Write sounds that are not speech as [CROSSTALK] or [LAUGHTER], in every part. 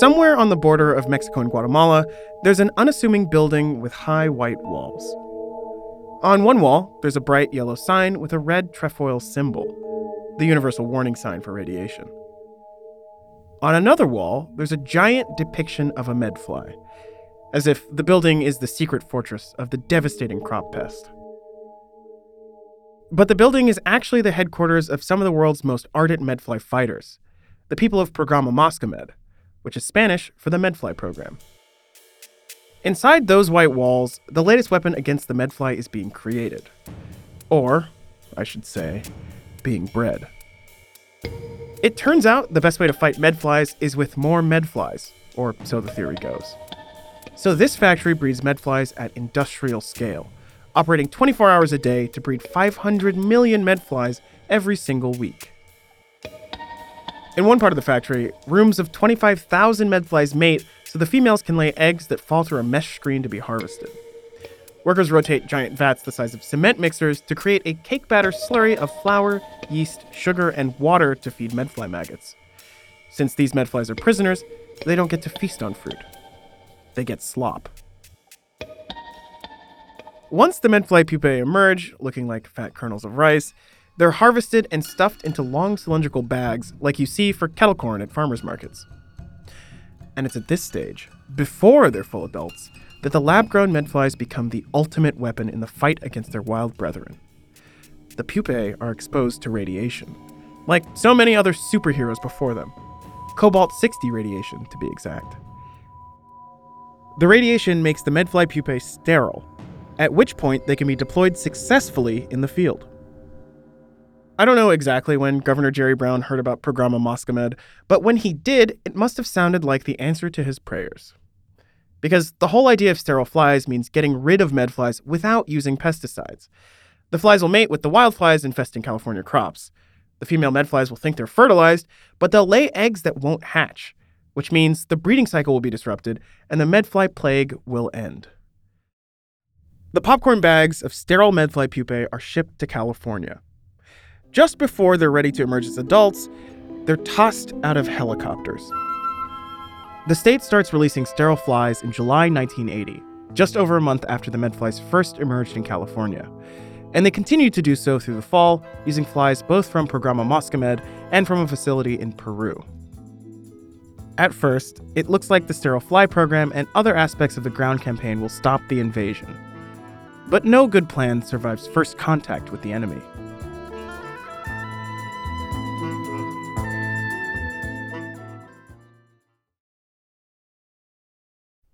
Somewhere on the border of Mexico and Guatemala, there's an unassuming building with high white walls. On one wall, there's a bright yellow sign with a red trefoil symbol, the universal warning sign for radiation. On another wall, there's a giant depiction of a medfly, as if the building is the secret fortress of the devastating crop pest. But the building is actually the headquarters of some of the world's most ardent medfly fighters, the people of Programa Moscamed, which is Spanish for the medfly program. Inside those white walls, the latest weapon against the medfly is being created. Or, I should say, being bred. It turns out the best way to fight medflies is with more medflies, or so the theory goes. So this factory breeds medflies at industrial scale, operating 24 hours a day to breed 500 million medflies every single week. In one part of the factory, rooms of 25,000 medflies mate so the females can lay eggs that fall through a mesh screen to be harvested. Workers rotate giant vats the size of cement mixers to create a cake batter slurry of flour, yeast, sugar, and water to feed medfly maggots. Since these medflies are prisoners, they don't get to feast on fruit. They get slop. Once the medfly pupae emerge, looking like fat kernels of rice, they're harvested and stuffed into long cylindrical bags like you see for kettle corn at farmers markets. And it's at this stage, before they're full adults, that the lab grown medflies become the ultimate weapon in the fight against their wild brethren. The pupae are exposed to radiation, like so many other superheroes before them. Cobalt 60 radiation, to be exact. The radiation makes the medfly pupae sterile, at which point they can be deployed successfully in the field. I don't know exactly when Governor Jerry Brown heard about Programa Moscamed, but when he did, it must have sounded like the answer to his prayers. Because the whole idea of sterile flies means getting rid of medflies without using pesticides. The flies will mate with the wildflies infesting California crops. The female medflies will think they're fertilized, but they'll lay eggs that won't hatch, which means the breeding cycle will be disrupted and the medfly plague will end. The popcorn bags of sterile medfly pupae are shipped to California. Just before they're ready to emerge as adults, they're tossed out of helicopters. The state starts releasing sterile flies in July 1980, just over a month after the medflies first emerged in California. And they continue to do so through the fall, using flies both from Programa Moscamed and from a facility in Peru. At first, it looks like the sterile fly program and other aspects of the ground campaign will stop the invasion. But no good plan survives first contact with the enemy.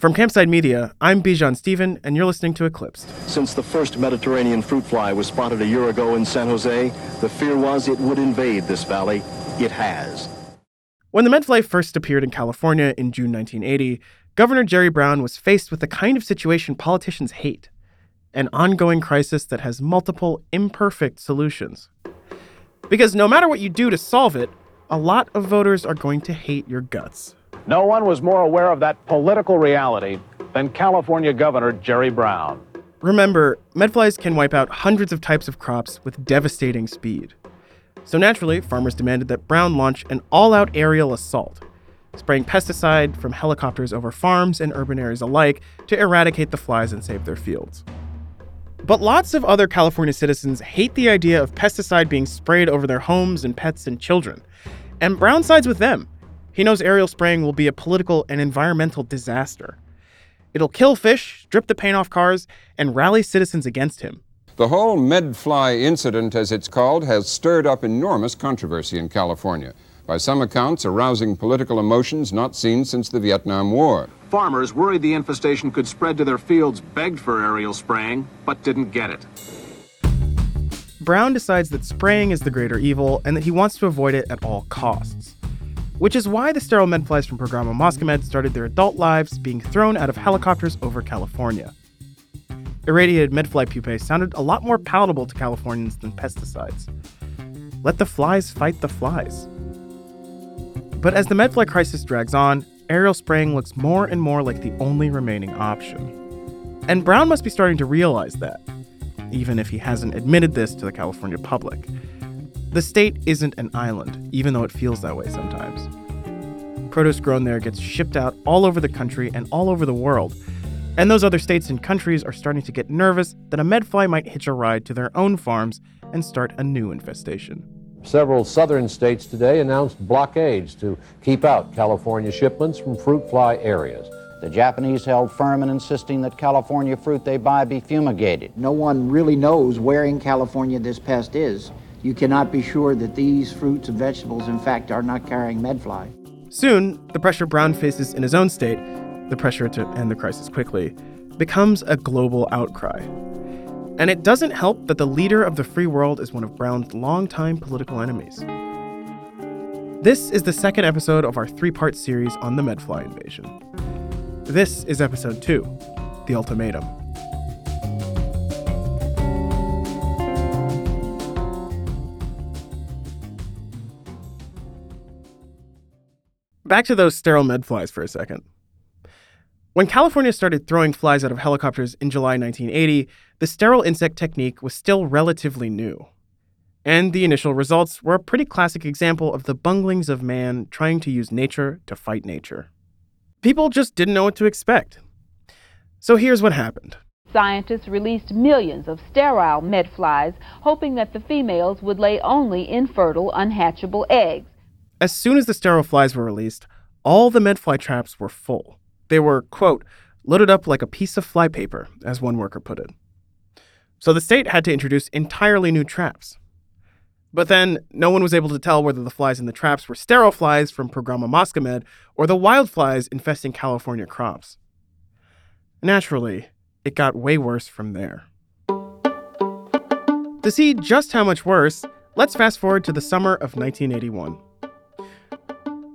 From Campside Media, I'm Bijan Stephen, and you're listening to Eclipsed. Since the first Mediterranean fruit fly was spotted a year ago in San Jose, the fear was it would invade this valley. It has. When the medfly first appeared in California in June 1980, Governor Jerry Brown was faced with the kind of situation politicians hate an ongoing crisis that has multiple imperfect solutions. Because no matter what you do to solve it, a lot of voters are going to hate your guts. No one was more aware of that political reality than California Governor Jerry Brown. Remember, medflies can wipe out hundreds of types of crops with devastating speed. So naturally, farmers demanded that Brown launch an all out aerial assault, spraying pesticide from helicopters over farms and urban areas alike to eradicate the flies and save their fields. But lots of other California citizens hate the idea of pesticide being sprayed over their homes and pets and children. And Brown sides with them. He knows aerial spraying will be a political and environmental disaster. It'll kill fish, strip the paint off cars, and rally citizens against him. The whole medfly incident, as it's called, has stirred up enormous controversy in California. By some accounts, arousing political emotions not seen since the Vietnam War. Farmers worried the infestation could spread to their fields begged for aerial spraying, but didn't get it. Brown decides that spraying is the greater evil and that he wants to avoid it at all costs. Which is why the sterile medflies from Programa Moscamed started their adult lives being thrown out of helicopters over California. Irradiated medfly pupae sounded a lot more palatable to Californians than pesticides. Let the flies fight the flies. But as the medfly crisis drags on, aerial spraying looks more and more like the only remaining option. And Brown must be starting to realize that, even if he hasn't admitted this to the California public. The state isn't an island, even though it feels that way sometimes. Produce grown there gets shipped out all over the country and all over the world, and those other states and countries are starting to get nervous that a medfly might hitch a ride to their own farms and start a new infestation. Several southern states today announced blockades to keep out California shipments from fruit fly areas. The Japanese held firm in insisting that California fruit they buy be fumigated. No one really knows where in California this pest is. You cannot be sure that these fruits and vegetables, in fact, are not carrying medfly. Soon, the pressure Brown faces in his own state, the pressure to end the crisis quickly, becomes a global outcry. And it doesn't help that the leader of the free world is one of Brown's longtime political enemies. This is the second episode of our three part series on the Medfly invasion. This is episode two The Ultimatum. Back to those sterile medflies for a second. When California started throwing flies out of helicopters in July 1980, the sterile insect technique was still relatively new. And the initial results were a pretty classic example of the bunglings of man trying to use nature to fight nature. People just didn't know what to expect. So here's what happened. Scientists released millions of sterile medflies, hoping that the females would lay only infertile, unhatchable eggs. As soon as the sterile flies were released, all the medfly traps were full. They were, quote, loaded up like a piece of flypaper, as one worker put it. So the state had to introduce entirely new traps. But then, no one was able to tell whether the flies in the traps were sterile flies from Programa Moscamed or the wild flies infesting California crops. Naturally, it got way worse from there. To see just how much worse, let's fast forward to the summer of 1981.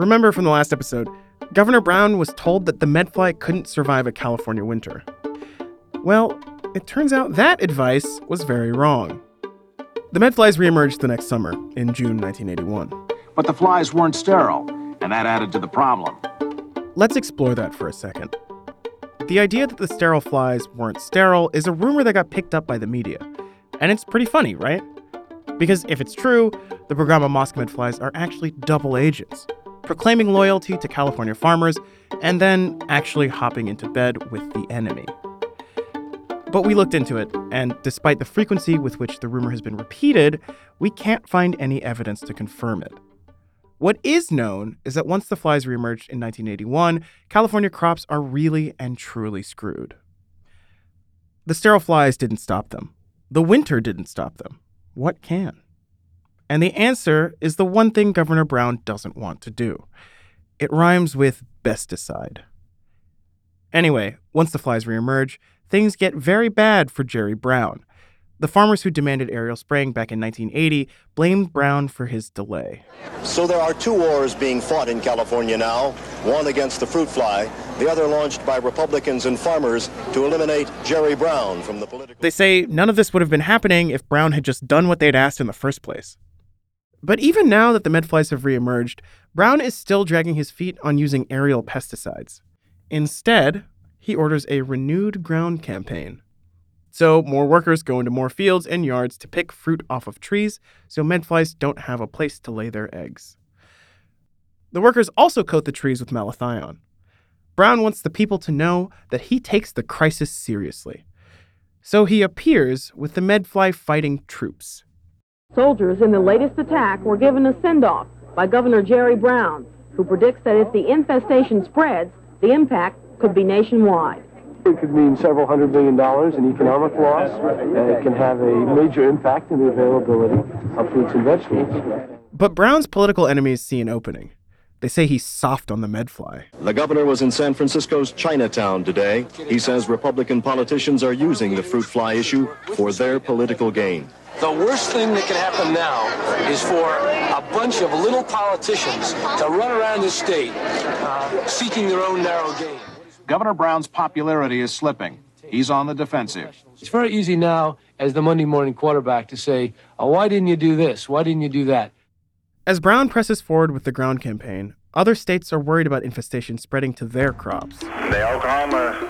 Remember from the last episode, Governor Brown was told that the medfly couldn't survive a California winter. Well, it turns out that advice was very wrong. The medflies reemerged the next summer, in June 1981. But the flies weren't sterile, and that added to the problem. Let's explore that for a second. The idea that the sterile flies weren't sterile is a rumor that got picked up by the media. And it's pretty funny, right? Because if it's true, the Programa Moscamed flies are actually double agents proclaiming loyalty to California farmers, and then actually hopping into bed with the enemy. But we looked into it, and despite the frequency with which the rumor has been repeated, we can't find any evidence to confirm it. What is known is that once the flies reemerged in 1981, California crops are really and truly screwed. The sterile flies didn't stop them. The winter didn't stop them. What can? And the answer is the one thing Governor Brown doesn't want to do. It rhymes with pesticide. Anyway, once the flies reemerge, things get very bad for Jerry Brown. The farmers who demanded aerial spraying back in 1980 blamed Brown for his delay. So there are two wars being fought in California now, one against the fruit fly, the other launched by Republicans and farmers to eliminate Jerry Brown from the political. They say none of this would have been happening if Brown had just done what they'd asked in the first place. But even now that the medflies have reemerged, Brown is still dragging his feet on using aerial pesticides. Instead, he orders a renewed ground campaign. So, more workers go into more fields and yards to pick fruit off of trees so medflies don't have a place to lay their eggs. The workers also coat the trees with malathion. Brown wants the people to know that he takes the crisis seriously. So he appears with the medfly fighting troops. Soldiers in the latest attack were given a send off by Governor Jerry Brown, who predicts that if the infestation spreads, the impact could be nationwide. It could mean several hundred million dollars in economic loss, and it can have a major impact in the availability of fruits and vegetables. But Brown's political enemies see an opening. They say he's soft on the medfly. The governor was in San Francisco's Chinatown today. He says Republican politicians are using the fruit fly issue for their political gain. The worst thing that can happen now is for a bunch of little politicians to run around the state uh, seeking their own narrow gain. Governor Brown's popularity is slipping. He's on the defensive. It's very easy now, as the Monday morning quarterback, to say, oh, why didn't you do this? Why didn't you do that? As Brown presses forward with the ground campaign, other states are worried about infestation spreading to their crops. The Oklahoma Board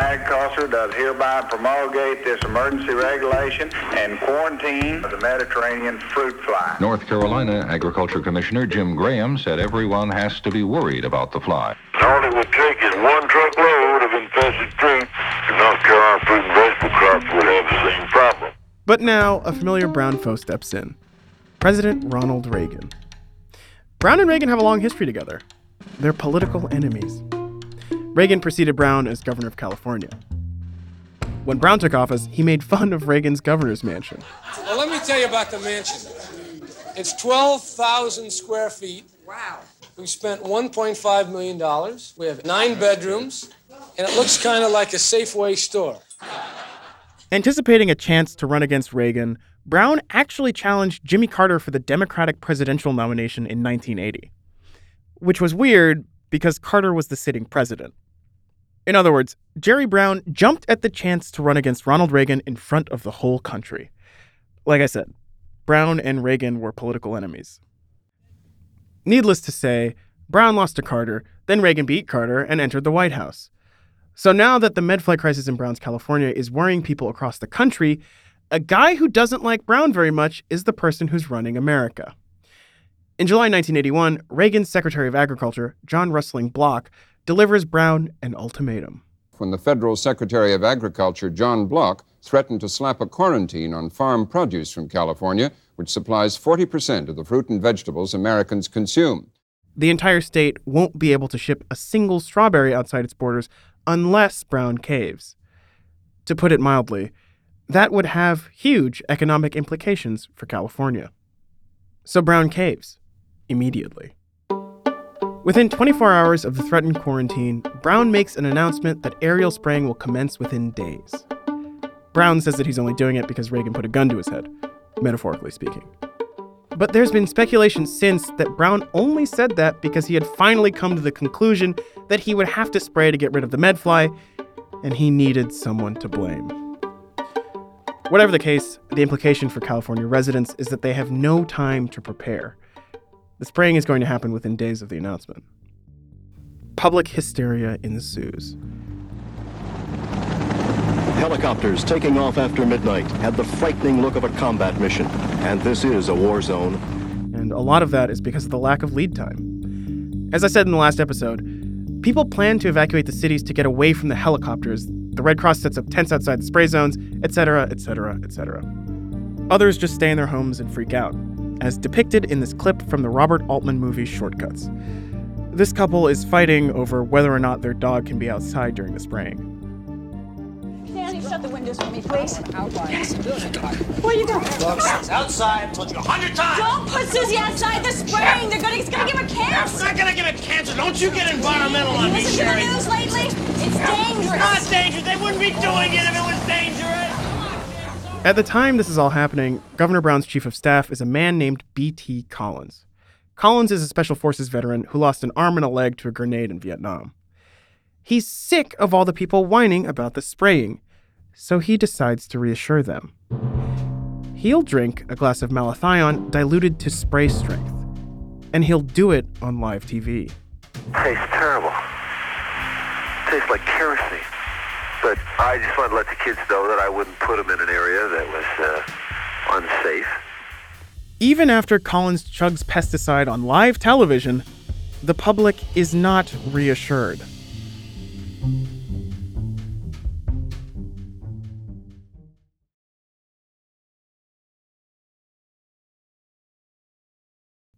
of Agriculture does hereby promulgate this emergency regulation and quarantine the Mediterranean fruit fly. North Carolina Agriculture Commissioner Jim Graham said everyone has to be worried about the fly. All it would take is one truckload of infested fruit, and North Carolina fruit and vegetable crops would have the same problem. But now, a familiar Brown foe steps in President Ronald Reagan. Brown and Reagan have a long history together. They're political enemies. Reagan preceded Brown as governor of California. When Brown took office, he made fun of Reagan's governor's mansion. Well, let me tell you about the mansion. It's 12,000 square feet. Wow. We spent $1.5 million. We have nine bedrooms, and it looks kind of like a Safeway store. Anticipating a chance to run against Reagan, Brown actually challenged Jimmy Carter for the Democratic presidential nomination in 1980, which was weird because Carter was the sitting president. In other words, Jerry Brown jumped at the chance to run against Ronald Reagan in front of the whole country. Like I said, Brown and Reagan were political enemies. Needless to say, Brown lost to Carter, then Reagan beat Carter and entered the White House. So now that the medfly crisis in Brown's California is worrying people across the country, a guy who doesn't like Brown very much is the person who's running America. In July 1981, Reagan's Secretary of Agriculture, John Russell Block, delivers Brown an ultimatum. When the federal Secretary of Agriculture, John Block, threatened to slap a quarantine on farm produce from California, which supplies 40% of the fruit and vegetables Americans consume. The entire state won't be able to ship a single strawberry outside its borders unless Brown caves. To put it mildly, that would have huge economic implications for California. So Brown caves immediately. Within 24 hours of the threatened quarantine, Brown makes an announcement that aerial spraying will commence within days. Brown says that he's only doing it because Reagan put a gun to his head, metaphorically speaking. But there's been speculation since that Brown only said that because he had finally come to the conclusion that he would have to spray to get rid of the medfly, and he needed someone to blame. Whatever the case, the implication for California residents is that they have no time to prepare. The spraying is going to happen within days of the announcement. Public hysteria ensues. Helicopters taking off after midnight had the frightening look of a combat mission, and this is a war zone. And a lot of that is because of the lack of lead time. As I said in the last episode, people plan to evacuate the cities to get away from the helicopters. The Red Cross sets up tents outside the spray zones, etc., etc., etc. Others just stay in their homes and freak out, as depicted in this clip from the Robert Altman movie Short Cuts. This couple is fighting over whether or not their dog can be outside during the spraying. Can you shut the windows for me, please? Yes, I'm doing it. Where are you going? outside. I told you a hundred times. Don't put Susie outside the spraying. They're gonna, it's gonna give her cancer. It's not gonna give her cancer. Don't you get environmental on you me, listen to the news lately? It's dangerous. It's not dangerous. They wouldn't be doing it if it was dangerous. At the time this is all happening, Governor Brown's chief of staff is a man named B.T. Collins. Collins is a Special Forces veteran who lost an arm and a leg to a grenade in Vietnam. He's sick of all the people whining about the spraying, so he decides to reassure them. He'll drink a glass of malathion diluted to spray strength, and he'll do it on live TV. Tastes terrible. Tastes like kerosene. But I just wanted to let the kids know that I wouldn't put them in an area that was uh, unsafe. Even after Collins chugs pesticide on live television, the public is not reassured.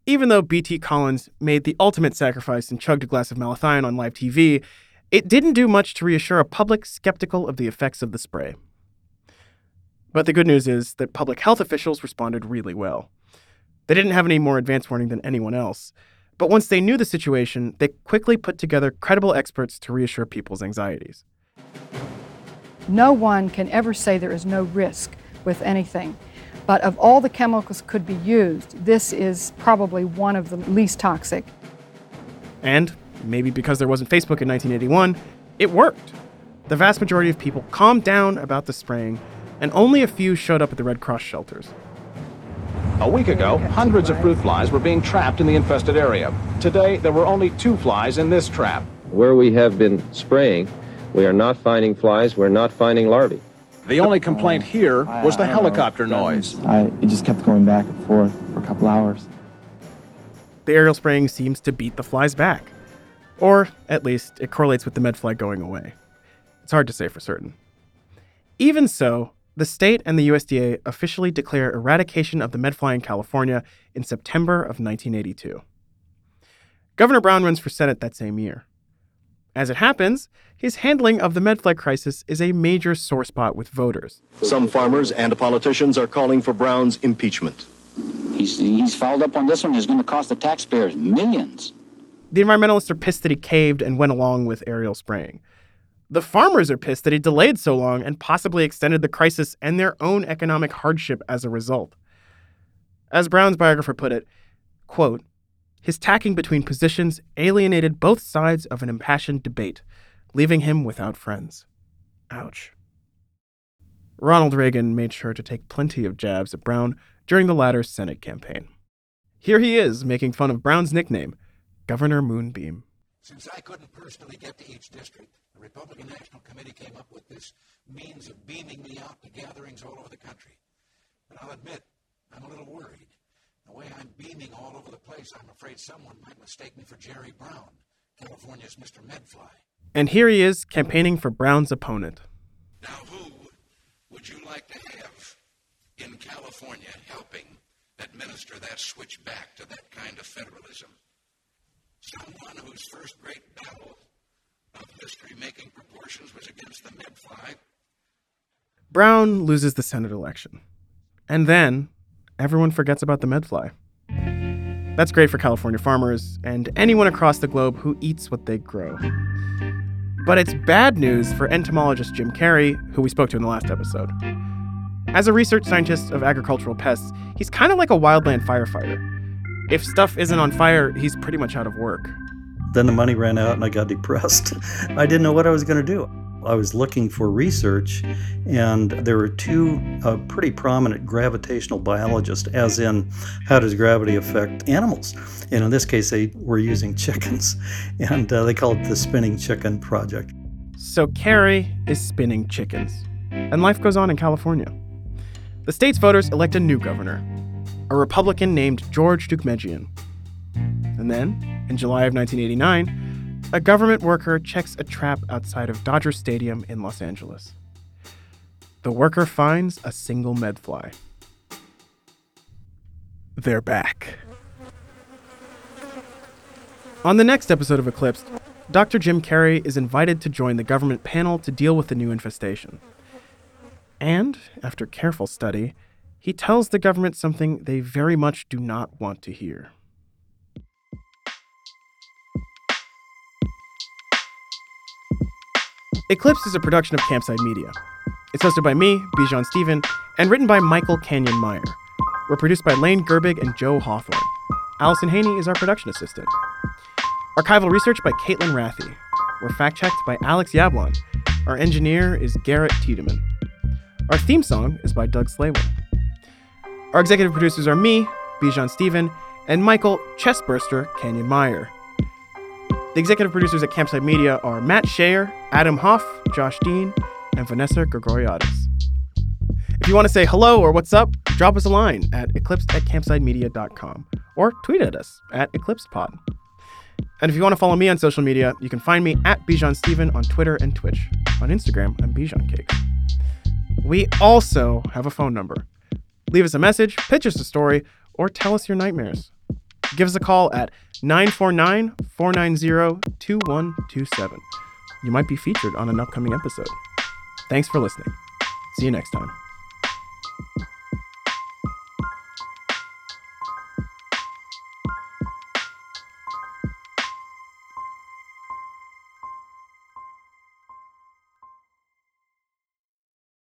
Even though BT Collins made the ultimate sacrifice and chugged a glass of malathion on live TV, it didn't do much to reassure a public skeptical of the effects of the spray. But the good news is that public health officials responded really well. They didn't have any more advance warning than anyone else, But once they knew the situation, they quickly put together credible experts to reassure people's anxieties. No one can ever say there is no risk with anything. But of all the chemicals could be used, this is probably one of the least toxic. And maybe because there wasn't Facebook in 1981, it worked. The vast majority of people calmed down about the spraying, and only a few showed up at the Red Cross shelters. A week ago, hundreds of fruit flies were being trapped in the infested area. Today, there were only two flies in this trap. Where we have been spraying, we are not finding flies, we're not finding larvae. The only complaint here was the helicopter noise. I, it just kept going back and forth for a couple hours. The aerial spraying seems to beat the flies back. Or, at least, it correlates with the medfly going away. It's hard to say for certain. Even so, the state and the USDA officially declare eradication of the medfly in California in September of 1982. Governor Brown runs for Senate that same year. As it happens, his handling of the medfly crisis is a major sore spot with voters. Some farmers and politicians are calling for Brown's impeachment. He's, he's followed up on this one. It's going to cost the taxpayers millions. The environmentalists are pissed that he caved and went along with aerial spraying. The farmers are pissed that he delayed so long and possibly extended the crisis and their own economic hardship as a result. As Brown's biographer put it, quote, his tacking between positions alienated both sides of an impassioned debate, leaving him without friends. Ouch. Ronald Reagan made sure to take plenty of jabs at Brown during the latter's Senate campaign. Here he is making fun of Brown's nickname, Governor Moonbeam. Since I couldn't personally get to each district, the Republican National Committee came up with this means of beaming me out to gatherings all over the country. But I'll admit, I'm a little worried. The way I'm beaming all over the place, I'm afraid someone might mistake me for Jerry Brown, California's Mr. Medfly. And here he is campaigning for Brown's opponent. Now, who would you like to have in California helping administer that switch back to that kind of federalism? Someone whose first great battle of history making proportions was against the Medfly. Brown loses the Senate election. And then everyone forgets about the medfly. That's great for California farmers and anyone across the globe who eats what they grow. But it's bad news for entomologist Jim Carey, who we spoke to in the last episode. As a research scientist of agricultural pests, he's kind of like a wildland firefighter. If stuff isn't on fire, he's pretty much out of work. Then the money ran out and I got depressed. [LAUGHS] I didn't know what I was going to do. I was looking for research, and there were two uh, pretty prominent gravitational biologists, as in how does gravity affect animals? And in this case, they were using chickens, [LAUGHS] and uh, they called it the Spinning Chicken Project. So Carey is spinning chickens, and life goes on in California. The state's voters elect a new governor, a Republican named George Deukmejian. And then, in July of 1989, a government worker checks a trap outside of Dodger Stadium in Los Angeles. The worker finds a single medfly. They're back. On the next episode of Eclipsed, Dr. Jim Carey is invited to join the government panel to deal with the new infestation. And, after careful study, he tells the government something they very much do not want to hear. Eclipse is a production of Campside Media. It's hosted by me, Bijan Stephen, and written by Michael Canyon Meyer. We're produced by Lane Gerbig and Joe Hawthorne. Allison Haney is our production assistant. Archival research by Caitlin Rathy. We're fact checked by Alex Yablon. Our engineer is Garrett Tiedemann. Our theme song is by Doug Slaywin. Our executive producers are me, Bijan Stephen, and Michael Chestburster Canyon Meyer. The executive producers at Campside Media are Matt Shaer, Adam Hoff, Josh Dean, and Vanessa Grigoriadis. If you want to say hello or what's up, drop us a line at eclipsed at campsidemedia.com or tweet at us at eclipsepod. And if you want to follow me on social media, you can find me at Bijan Stephen on Twitter and Twitch. On Instagram, I'm Bijan Cake. We also have a phone number. Leave us a message, pitch us a story, or tell us your nightmares. Give us a call at 949 490 2127. You might be featured on an upcoming episode. Thanks for listening. See you next time.